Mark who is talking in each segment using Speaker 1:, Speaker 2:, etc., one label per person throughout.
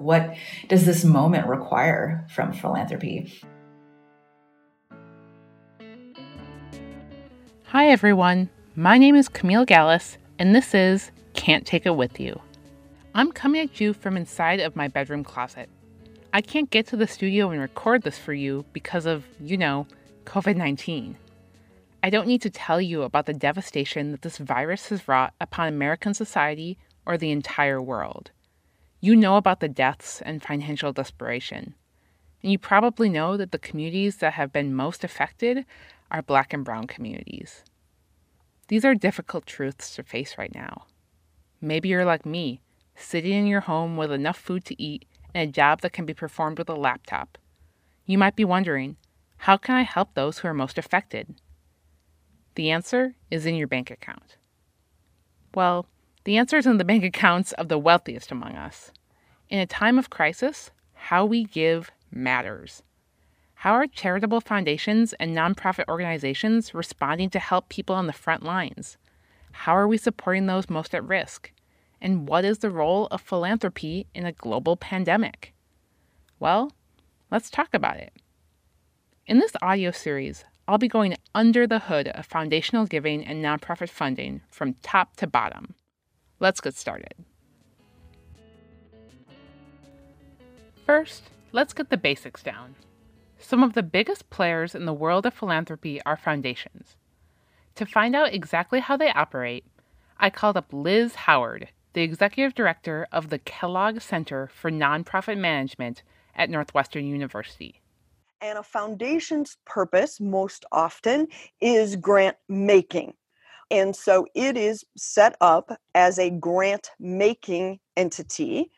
Speaker 1: What does this moment require from philanthropy?
Speaker 2: Hi, everyone. My name is Camille Gallus, and this is Can't Take It With You. I'm coming at you from inside of my bedroom closet. I can't get to the studio and record this for you because of, you know, COVID 19. I don't need to tell you about the devastation that this virus has wrought upon American society or the entire world. You know about the deaths and financial desperation. And you probably know that the communities that have been most affected are Black and Brown communities. These are difficult truths to face right now. Maybe you're like me, sitting in your home with enough food to eat and a job that can be performed with a laptop. You might be wondering, how can I help those who are most affected? The answer is in your bank account. Well, the answer is in the bank accounts of the wealthiest among us. In a time of crisis, how we give matters. How are charitable foundations and nonprofit organizations responding to help people on the front lines? How are we supporting those most at risk? And what is the role of philanthropy in a global pandemic? Well, let's talk about it. In this audio series, I'll be going under the hood of foundational giving and nonprofit funding from top to bottom. Let's get started. First, let's get the basics down. Some of the biggest players in the world of philanthropy are foundations. To find out exactly how they operate, I called up Liz Howard, the executive director of the Kellogg Center for Nonprofit Management at Northwestern University.
Speaker 3: And a foundation's purpose, most often, is grant making. And so it is set up as a grant making entity.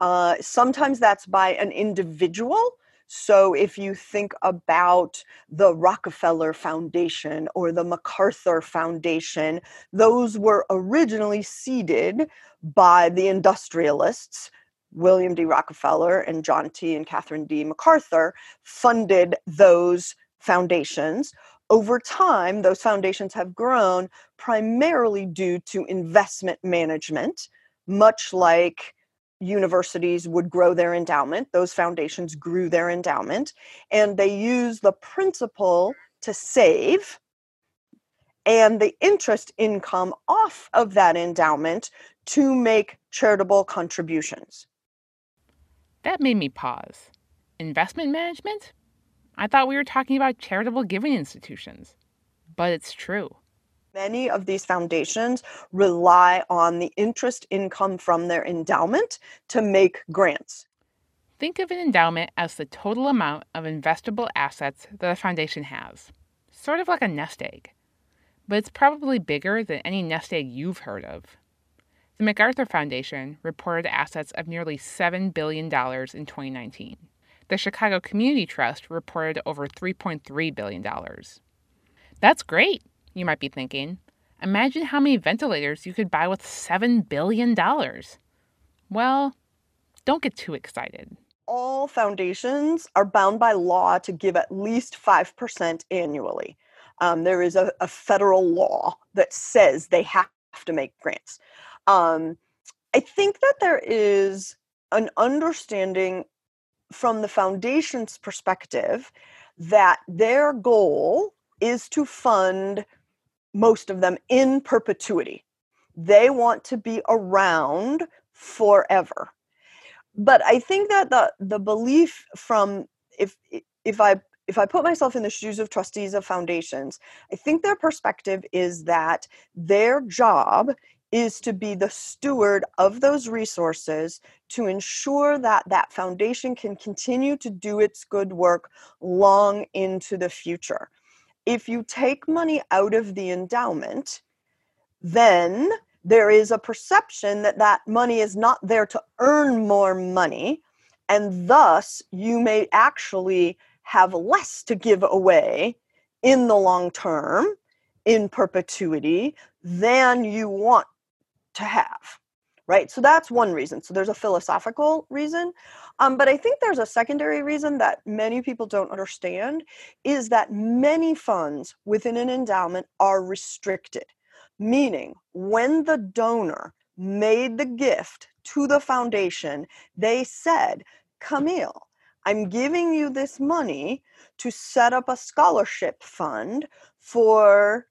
Speaker 3: Uh, sometimes that's by an individual. So if you think about the Rockefeller Foundation or the MacArthur Foundation, those were originally seeded by the industrialists William D. Rockefeller and John T. and Catherine D. MacArthur funded those foundations. Over time, those foundations have grown primarily due to investment management, much like universities would grow their endowment. Those foundations grew their endowment, and they use the principal to save and the interest income off of that endowment to make charitable contributions.
Speaker 2: That made me pause. Investment management? I thought we were talking about charitable giving institutions. But it's true.
Speaker 3: Many of these foundations rely on the interest income from their endowment to make grants.
Speaker 2: Think of an endowment as the total amount of investable assets that a foundation has, sort of like a nest egg. But it's probably bigger than any nest egg you've heard of. The MacArthur Foundation reported assets of nearly $7 billion in 2019. The Chicago Community Trust reported over $3.3 billion. That's great, you might be thinking. Imagine how many ventilators you could buy with $7 billion. Well, don't get too excited.
Speaker 3: All foundations are bound by law to give at least 5% annually. Um, there is a, a federal law that says they have to make grants. Um, I think that there is an understanding from the foundation's perspective that their goal is to fund most of them in perpetuity. They want to be around forever. But I think that the the belief from if if I if I put myself in the shoes of trustees of foundations, I think their perspective is that their job is to be the steward of those resources to ensure that that foundation can continue to do its good work long into the future. If you take money out of the endowment, then there is a perception that that money is not there to earn more money, and thus you may actually have less to give away in the long term in perpetuity than you want to have right? So that's one reason. So there's a philosophical reason um, but i think there's a secondary reason that many people don't understand is that many funds within an endowment are restricted meaning when the donor made the gift to the foundation, they said, Camille, I'm giving you this money to set up a scholarship fund for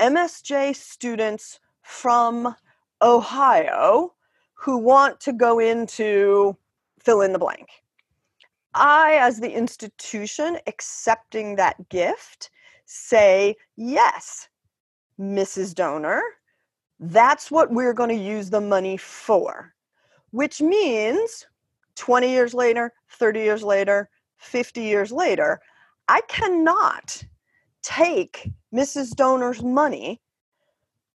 Speaker 3: MSJ students from Ohio who want to go into fill in the blank. I, as the institution accepting that gift, say, yes, Mrs. Donor, that's what we're going to use the money for, which means 20 years later, 30 years later, 50 years later, I cannot take Mrs. Donor's money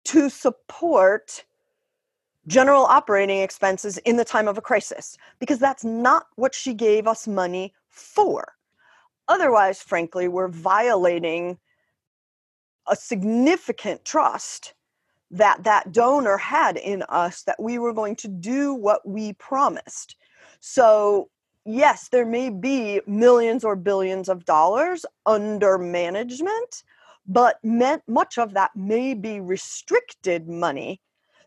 Speaker 3: to support general operating expenses in the time of a crisis because that's not what she gave us money for. Otherwise, frankly, we're violating a significant trust that that donor had in us that we were going to do what we promised. So, yes, there may be millions or billions of dollars under management, but much of that may be restricted money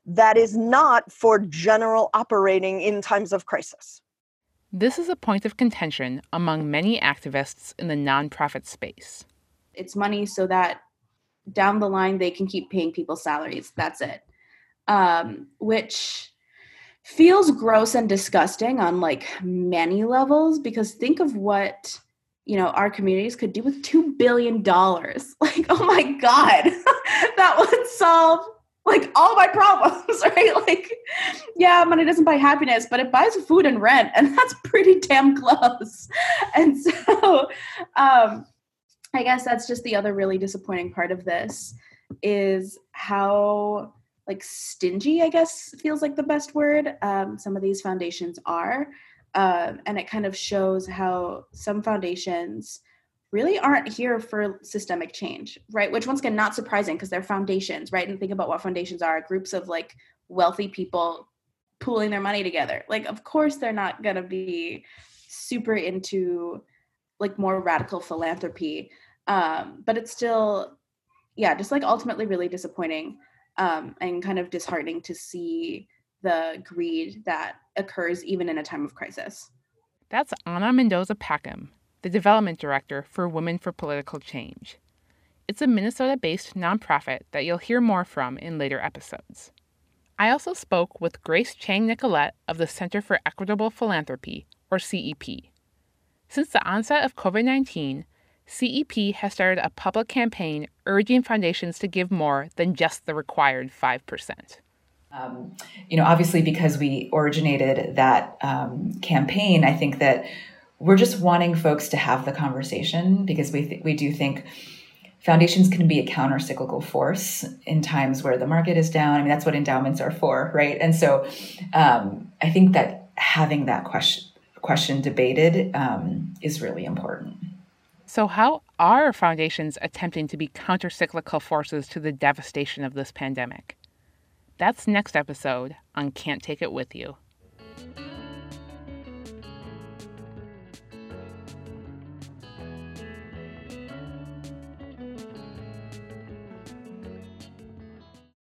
Speaker 3: that is not for general operating in times of crisis.
Speaker 2: This is a point of contention among many activists in the nonprofit space.
Speaker 4: It's money so that down the line they can keep paying people salaries. That's it. Um, which feels gross and disgusting on like many levels because think of what you know our communities could do with two billion dollars like oh my god that would solve like all my problems, right? Like, yeah, money doesn't buy happiness, but it buys food and rent, and that's pretty damn close. And so, um, I guess that's just the other really disappointing part of this is how like stingy, I guess feels like the best word. Um, some of these foundations are, um, and it kind of shows how some foundations really aren't here for systemic change, right? Which once again, not surprising because they're foundations, right? And think about what foundations are groups of like wealthy people pooling their money together. Like, of course, they're not going to be super into like more radical philanthropy. Um, but it's still, yeah, just like ultimately really disappointing um, and kind of disheartening to see the greed that occurs even in a time of crisis.
Speaker 2: That's Ana Mendoza Packham, the development director for Women for Political Change. It's a Minnesota based nonprofit that you'll hear more from in later episodes. I also spoke with Grace Chang Nicolette of the Center for Equitable Philanthropy, or CEP. Since the onset of COVID 19, CEP has started a public campaign urging foundations to give more than just the required 5%. Um,
Speaker 1: you know, obviously, because we originated that um, campaign, I think that we're just wanting folks to have the conversation because we th- we do think foundations can be a counter cyclical force in times where the market is down. I mean, that's what endowments are for, right? And so, um, I think that having that question question debated um, is really important.
Speaker 2: So, how are foundations attempting to be counter cyclical forces to the devastation of this pandemic? That's next episode on Can't Take It With You.